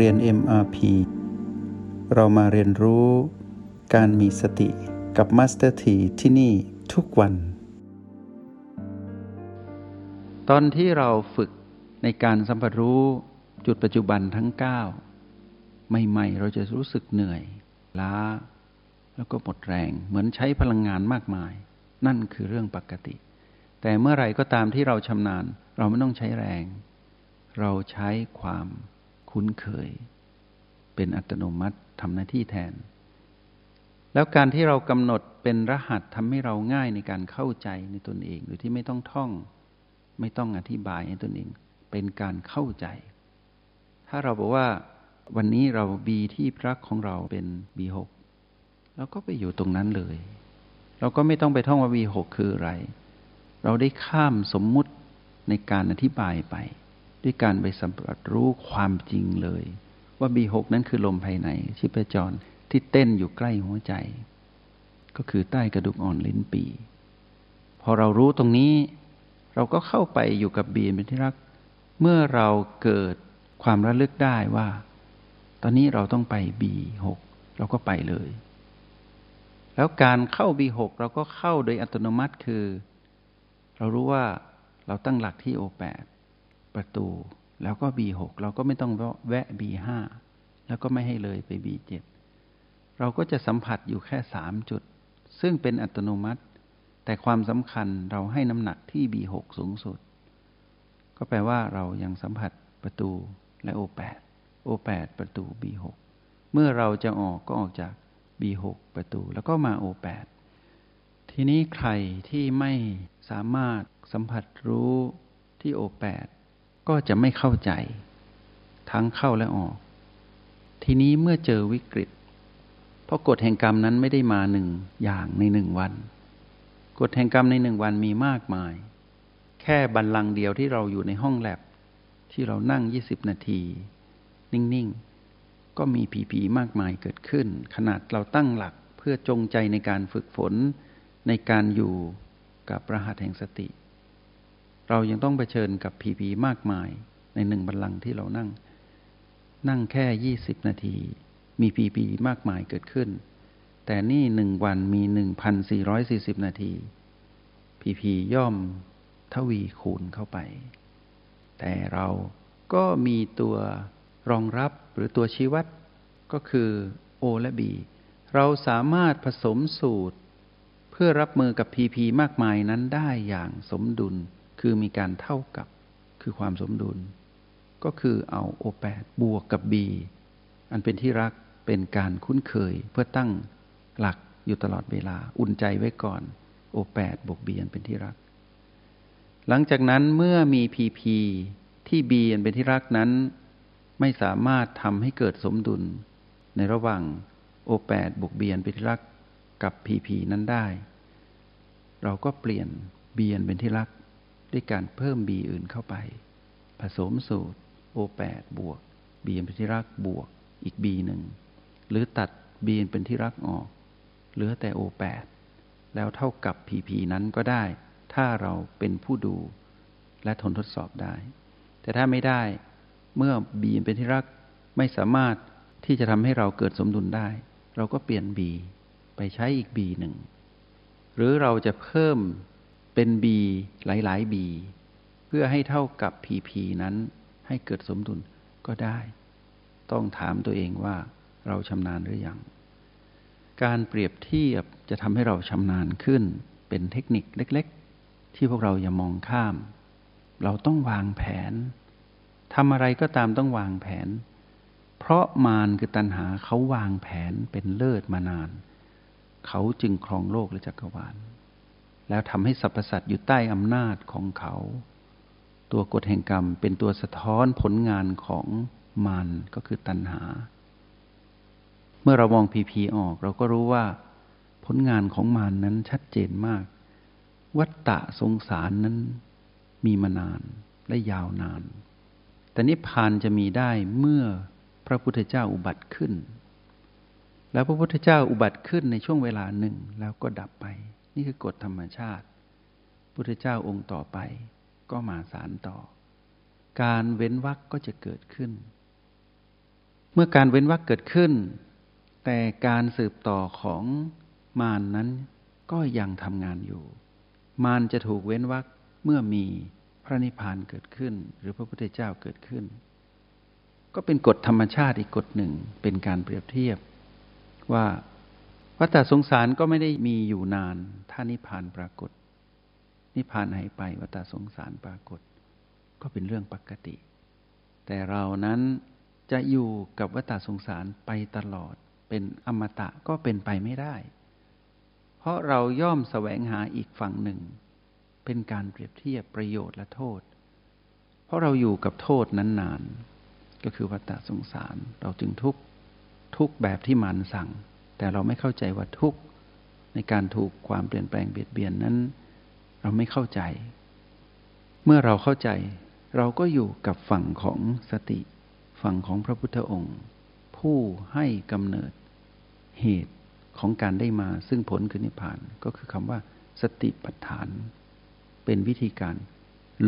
เรียน MRP เรามาเรียนรู้การมีสติกับ Master T ที่ที่นี่ทุกวัน ตอนที่เราฝึกในการสัมผัสรู้จุดปัจจุบันทั้ง 9 ใหม่ๆ เราจะรู้สึกเหนื่อย ล้า แล้วก็หมดแรง เหมือนใช้พลังงานมากมาย นั่นคือเรื่องปกติ แต่เมื่อไรก็ตามที่เราชำนาญ เราไม่ต้องใช้แรง เราใช้ความ คุ้นเคย เป็นอัตโนมัติทำหน้าที่แทน แล้วการที่เรากำหนดเป็นรหัสทำให้เราง่ายในการเข้าใจในตนเอง โดยที่ไม่ต้องท่อง ไม่ต้องอธิบายให้ตนเอง เป็นการเข้าใจ ถ้าเราบอกว่าวันนี้เราบีที่พรักของเราเป็นบีหกเราก็ไปอยู่ตรงนั้นเลย เราก็ไม่ต้องไปท่องว่าบีหกคืออะไร เราได้ข้ามสมมุติในการอธิบายไป ด้วยการไปสัมผัสรู้ความจริงเลย ว่า B6 นั้นคือลมภายในชีพจรที่เต้นอยู่ใกล้หัวใจ ก็คือใต้กระดูกอ่อนลิ้นปี พอเรารู้ตรงนี้ เราก็เข้าไปอยู่กับบีเป็นที่รัก เมื่อเราเกิดความระลึกได้ว่า ตอนนี้เราต้องไป B6 เราก็ไปเลย แล้วการเข้า B6 เราก็เข้าโดยอัตโนมัติคือ เรารู้ว่าเราตั้งหลักที่ O8 ปด ประตู แล้วก็ B6 เราก็ไม่ต้องแวะ B5 แล้วก็ไม่ให้เลยไป B7 เราก็จะสัมผัสอยู่แค่สามจุด ซึ่งเป็นอัตโนมัติ แต่ความสำคัญเราให้น้ำหนักที่ B6 สูงสุด ก็แปลว่าเรายังสัมผัสประตูและ O8 O8 ประตู B6 เมื่อเราจะออกก็ออกจาก B6 ประตู แล้วก็มา O8 ทีนี้ใครที่ไม่สามารถสัมผัสรู้ที่ O8 ก็จะไม่เข้าใจ ทั้งเข้าและออก ทีนี้เมื่อเจอวิกฤต เพราะกฎแห่งกรรมนั้นไม่ได้มาหนึ่งอย่างในหนึ่งวัน กฎแห่งกรรมในหนึ่งวันมีมากมาย แค่บันลังเดียวที่เราอยู่ในห้องแลบ ที่เรานั่งยี่สิบนาที นิ่ง ๆ ก็มีผีผีมากมายเกิดขึ้น ขนาดเราตั้งหลักเพื่อจงใจในการฝึกฝนในการอยู่กับรหัสแห่งสติ เรายังต้องเผชิญกับผีผีมากมายในหนึ่งบัลลังก์ที่เรานั่ง นั่งแค่ยี่สิบนาที มีผีผีมากมายเกิดขึ้น แต่นี่หนึ่งวันมีหนึ่งพันสี่ร้อยสี่สิบนาทีผีผีย่อมทวีคูณเข้าไป แต่เราก็มีตัวรองรับหรือตัวชี้วัดก็คือโอและบีเราสามารถผสมสูตร เพื่อรับมือกับพีพีมากมายนั้นได้อย่างสมดุล คือมีการเท่ากับคือความสมดุล ก็คือเอาโอแปดบวกกับ B อันเป็นที่รักเป็นการคุ้นเคยเพื่อตั้งหลักอยู่ตลอดเวลาอุ่นใจไว้ก่อนโอแปดบวก B อันเป็นที่รัก หลังจากนั้นเมื่อมี PP ที่ B อันเป็นที่รักนั้น ไม่สามารถทำให้เกิดสมดุล ในระหว่างโอแปดบวก B อันเป็นที่รักกับ PP นั้นได้ เราก็เปลี่ยน B อันเป็นที่รัก ด้วยการเพิ่ม b อื่นเข้าไป ผสมสูตร O8 บวก b เป็นที่รักบวกอีก b หนึ่งหรือตัด b เป็นที่รักออก เหลือแต่ O8 แล้วเท่ากับ PP นั้นก็ได้ ถ้าเราเป็นผู้ดูและทนทดสอบได้ แต่ถ้าไม่ได้เมื่อ b เป็นที่รักไม่สามารถที่จะทำให้เราเกิดสมดุลได้ เราก็เปลี่ยน b ไปใช้อีก b หนึ่งหรือเราจะเพิ่ม เป็น B หลาย ๆ B เพื่อให้เท่ากับ PP นั้นให้เกิดสมดุลก็ได้ ต้องถามตัวเองว่าเราชำนาญหรือยัง การเปรียบเทียบจะทำให้เราชำนาญขึ้น เป็นเทคนิคเล็ก ๆ ที่พวกเราอย่ามองข้าม เราต้องวางแผนทำอะไรก็ตามต้องวางแผน เพราะมารคือตัณหาเขาวางแผนเป็นเลิศมานาน เขาจึงครองโลกและจักรวาล แล้วทำให้สรรพสัตว์อยู่ใต้อำนาจของเขา ตัวกฎแห่งกรรมเป็นตัวสะท้อนผลงานของมันก็คือตัณหา เมื่อเรามองพีพีออกเราก็รู้ว่า ผลงานของมันนั้นชัดเจนมาก วัตตะสงสารนั้นมีมานานและยาวนาน แต่นิพพานจะมีได้เมื่อพระพุทธเจ้าอุบัติขึ้น แล้วพระพุทธเจ้าอุบัติขึ้นในช่วงเวลาหนึ่งแล้วก็ดับไป นี่คือกฎธรรมชาติ พุทธเจ้าองค์ต่อไป ก็มาสารต่อ การเว้นวรรคก็จะเกิดขึ้น เมื่อการเว้นวรรคเกิดขึ้น แต่การสืบต่อของมารนนั้นก็ยังทำงานอยู่ มารจะถูกเว้นวรรคเมื่อมีพระนิพพานเกิดขึ้น หรือพระพุทธเจ้าเกิดขึ้น ก็เป็นกฎธรรมชาติอีกกฎหนึ่งเป็นการเปรียบเทียบว่า วัฏสงสารก็ไม่ได้มีอยู่นาน ถ้านิพพานปรากฏ นิพพานหายไปวัฏสงสารปรากฏ ก็เป็นเรื่องปกติ แต่เรานั้นจะอยู่กับวัฏสงสารไปตลอด เป็นอมตะก็เป็นไปไม่ได้ เพราะเราย่อมแสวงหาอีกฝั่งหนึ่ง เป็นการเปรียบเทียบประโยชน์และโทษ เพราะเราอยู่กับโทษนั้นนาน ก็คือวัฏสงสาร เราจึงทุกทุกแบบที่มันสั่ง แต่เราไม่เข้าใจว่าทุกในการถูกความเปลี่ยนแปลงเบียดเบียนนั้น เราไม่เข้าใจ เมื่อเราเข้าใจ เราก็อยู่กับฝั่งของสติ ฝั่งของพระพุทธองค์ ผู้ให้กำเนิดเหตุของการได้มาซึ่งผลคือนิพพานก็คือคำว่า สติปัฏฐาน เป็นวิธีการ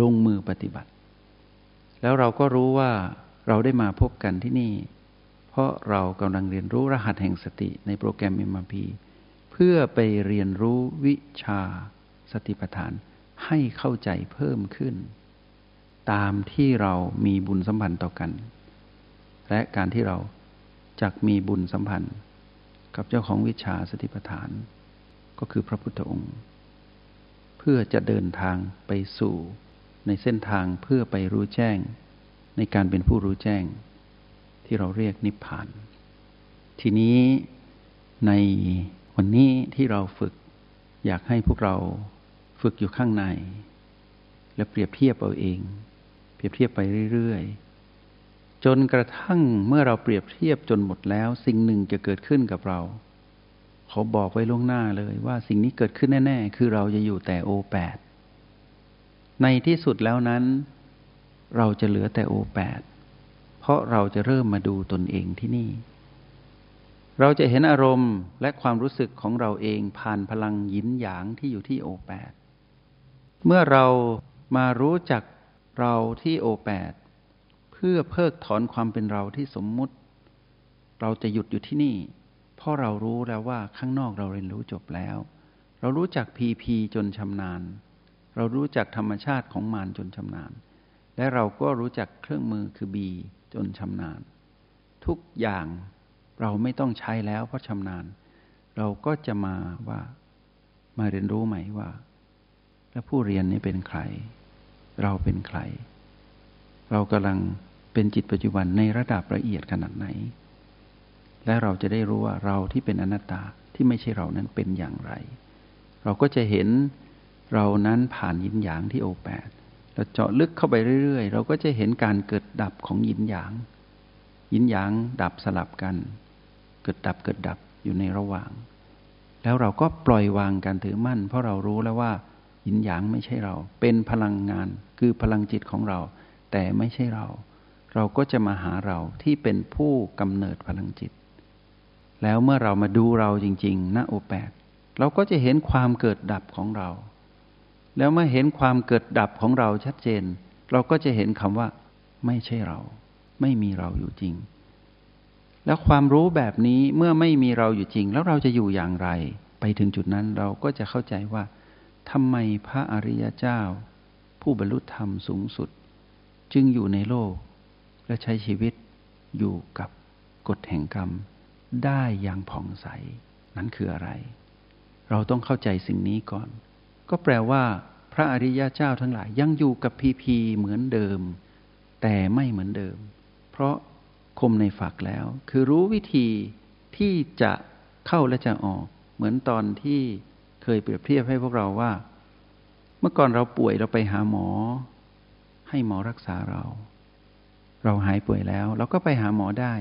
ลงมือปฏิบัติ แล้วเราก็รู้ว่าเราได้มาพบกันที่นี่ เพราะเรากำลังเรียนรู้รหัสแห่งสติในโปรแกรม m พีเพื่อไปเรียนรู้วิชาสติปัฏฐานให้เข้าใจเพิ่มขึ้น ตามที่เรามีบุญสัมพันธ์ต่อกัน และการที่เราจักมีบุญสัมพันธ์ กับเจ้าของวิชาสติปัฏฐาน ก็คือพระพุทธองค์ เพื่อจะเดินทางไปสู่ในเส้นทางเพื่อไปรู้แจ้ง ในการเป็นผู้รู้แจ้ง ที่เราเรียกนิพพาน ทีนี้ในวันนี้ที่เราฝึกอยากให้พวกเราฝึกอยู่ข้างใน และเปรียบเทียบเอาเอง เปรียบเทียบไปเรื่อยๆ จนกระทั่งเมื่อเราเปรียบเทียบจนหมดแล้ว สิ่งหนึ่งจะเกิดขึ้นกับเราเขาบอกไว้ล่วงหน้าเลยว่าสิ่งนี้เกิดขึ้นแน่ ๆ คือเราจะอยู่แต่โอแปดในที่สุดแล้วนั้น เราจะเหลือแต่โอแปด เพราะเราจะเริ่มมาดูตนเองที่นี่ เราจะเห็นอารมณ์และความรู้สึกของเราเองผ่านพลังยินหยางที่อยู่ที่โอแปดเมื่อเรามารู้จักเราที่โอแปดเพื่อเพิกถอนความเป็นเราที่สมมุติ เราจะหยุดอยู่ที่นี่ เพราะเรารู้แล้วว่าข้างนอกเราเรียนรู้จบแล้ว เรารู้จักพีพีจนชำนาญ เรารู้จักธรรมชาติของมารจนชำนาญ และเราก็รู้จักเครื่องมือคือบี จนชำนาญ ทุกอย่างเราไม่ต้องใช้แล้วเพราะชำนาญ เราก็จะมาว่ามาเรียนรู้ใหม่ว่า แล้วผู้เรียนนี้เป็นใคร เราเป็นใคร เรากำลังเป็นจิตปัจจุบันในระดับละเอียดขนาดไหน และเราจะได้รู้ว่าเราที่เป็นอนัตตาที่ไม่ใช่เรานั้นเป็นอย่างไร เราก็จะเห็นเรานั้นผ่านยินหยางที่โอแปด เราเจาะลึกเข้าไปเรื่อยๆ เราก็จะเห็นการเกิดดับของยินหยาง ยินหยางดับสลับกัน เกิดดับเกิดดับอยู่ในระหว่าง แล้วเราก็ปล่อยวางการถือมั่น เพราะเรารู้แล้วว่ายินหยางไม่ใช่เรา เป็นพลังงานคือพลังจิตของเรา แต่ไม่ใช่เรา เราก็จะมาหาเราที่เป็นผู้กำเนิดพลังจิต แล้วเมื่อเรามาดูเราจริงๆณโอแปดเราก็จะเห็นความเกิดดับของเรา แล้วเมื่อเห็นความเกิดดับของเราชัดเจน เราก็จะเห็นคำว่า ไม่ใช่เรา ไม่มีเราอยู่จริง แล้วความรู้แบบนี้เมื่อไม่มีเราอยู่จริง แล้วเราจะอยู่อย่างไร ไปถึงจุดนั้นเราก็จะเข้าใจว่าทำไมพระอริยเจ้า ผู้บรรลุธรรมสูงสุด จึงอยู่ในโลก และใช้ชีวิตอยู่กับกฎแห่งกรรม ได้อย่างผ่องใส นั้นคืออะไร เราต้องเข้าใจสิ่งนี้ก่อน ก็แปลว่าพระอริยเจ้าทั้งหลายยังอยู่กับพีพีเหมือนเดิม แต่ไม่เหมือนเดิม เพราะคมในฝักแล้ว คือรู้วิธีที่จะเข้าและจะออก เหมือนตอนที่เคยเปรียบเทียบให้พวกเราว่า เมื่อก่อนเราป่วยเราไปหาหมอ ให้หมอรักษาเรา เราหายป่วยแล้ว เราก็ไปหาหมอได้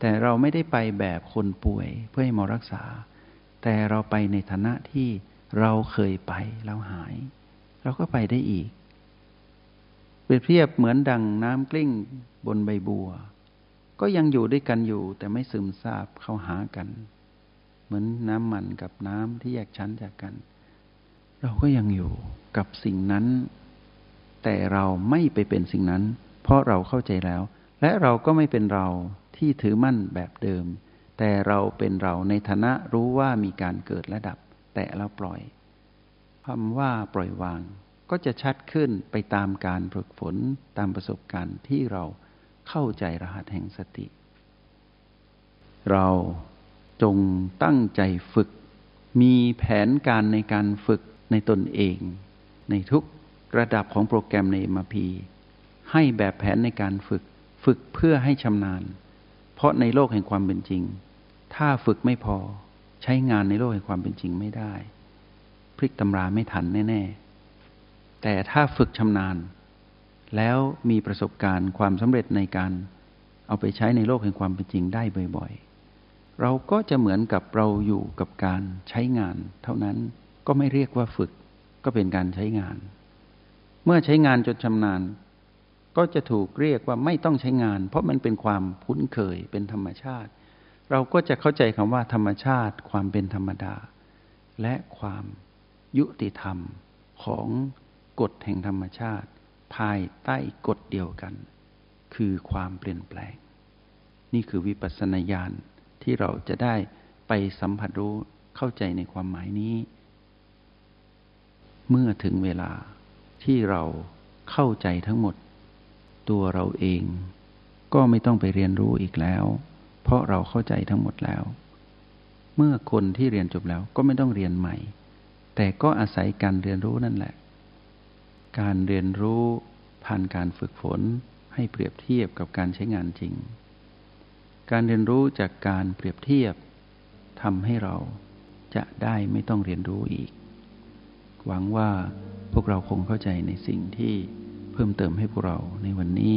แต่เราไม่ได้ไปแบบคนป่วยเพื่อให้หมอรักษา แต่เราไปในฐานะที่ เราเคยไปแล้วหาย เราก็ไปได้อีก เปรียบเทียบเหมือนดังน้ำกลิ้งบนใบบัว ก็ยังอยู่ด้วยกันอยู่แต่ไม่ซึมซาบเข้าหากัน เหมือนน้ำมันกับน้ำที่แยกชั้นจากกัน เราก็ยังอยู่กับสิ่งนั้น แต่เราไม่ไปเป็นสิ่งนั้น เพราะเราเข้าใจแล้ว และเราก็ไม่เป็นเราที่ถือมั่นแบบเดิม แต่เราเป็นเราในฐานะรู้ว่ามีการเกิดและดับ แต่เราปล่อยคำว่าปล่อยวาง ก็จะชัดขึ้นไปตามการฝึกฝนตามประสบการณ์ที่เราเข้าใจรหัสแห่งสติ เราจงตั้งใจฝึก มีแผนการในการฝึกในตนเอง ในทุกระดับของโปรแกรมใน MRP ให้แบบแผนในการฝึก ฝึกเพื่อให้ชำนาญ เพราะในโลกแห่งความเป็นจริง ถ้าฝึกไม่พอ ใช้งานในโลกแห่งความเป็นจริงไม่ได้ พลิกตำราไม่ทันแน่ ๆ แต่ถ้าฝึกชำนาญ แล้วมีประสบการณ์ความสำเร็จในการเอาไปใช้ในโลกแห่งความเป็นจริงได้บ่อย ๆ เราก็จะเหมือนกับเราอยู่กับการใช้งาน เท่านั้นก็ไม่เรียกว่าฝึกก็เป็นการใช้งาน เมื่อใช้งานจนชำนาญ ก็จะถูกเรียกว่าไม่ต้องใช้งาน เพราะมันเป็นความคุ้นเคยเป็นธรรมชาติ เราก็จะเข้าใจคำว่าธรรมชาติ ความเป็นธรรมดา และความยุติธรรมของกฎแห่งธรรมชาติ ภายใต้กฎเดียวกัน คือความเปลี่ยนแปลง นี่คือวิปัสสนาญาณที่เราจะได้ไปสัมผัสรู้เข้าใจในความหมายนี้ เมื่อถึงเวลาที่เราเข้าใจทั้งหมด ตัวเราเองก็ไม่ต้องไปเรียนรู้อีกแล้ว เพราะเราเข้าใจทั้งหมดแล้ว เมื่อคนที่เรียนจบแล้วก็ไม่ต้องเรียนใหม่ แต่ก็อาศัยการเรียนรู้นั่นแหละ การเรียนรู้ผ่านการฝึกฝนให้เปรียบเทียบกับการใช้งานจริง การเรียนรู้จากการเปรียบเทียบทำให้เราจะได้ไม่ต้องเรียนรู้อีก หวังว่าพวกเราคงเข้าใจในสิ่งที่เพิ่มเติมให้พวกเราในวันนี้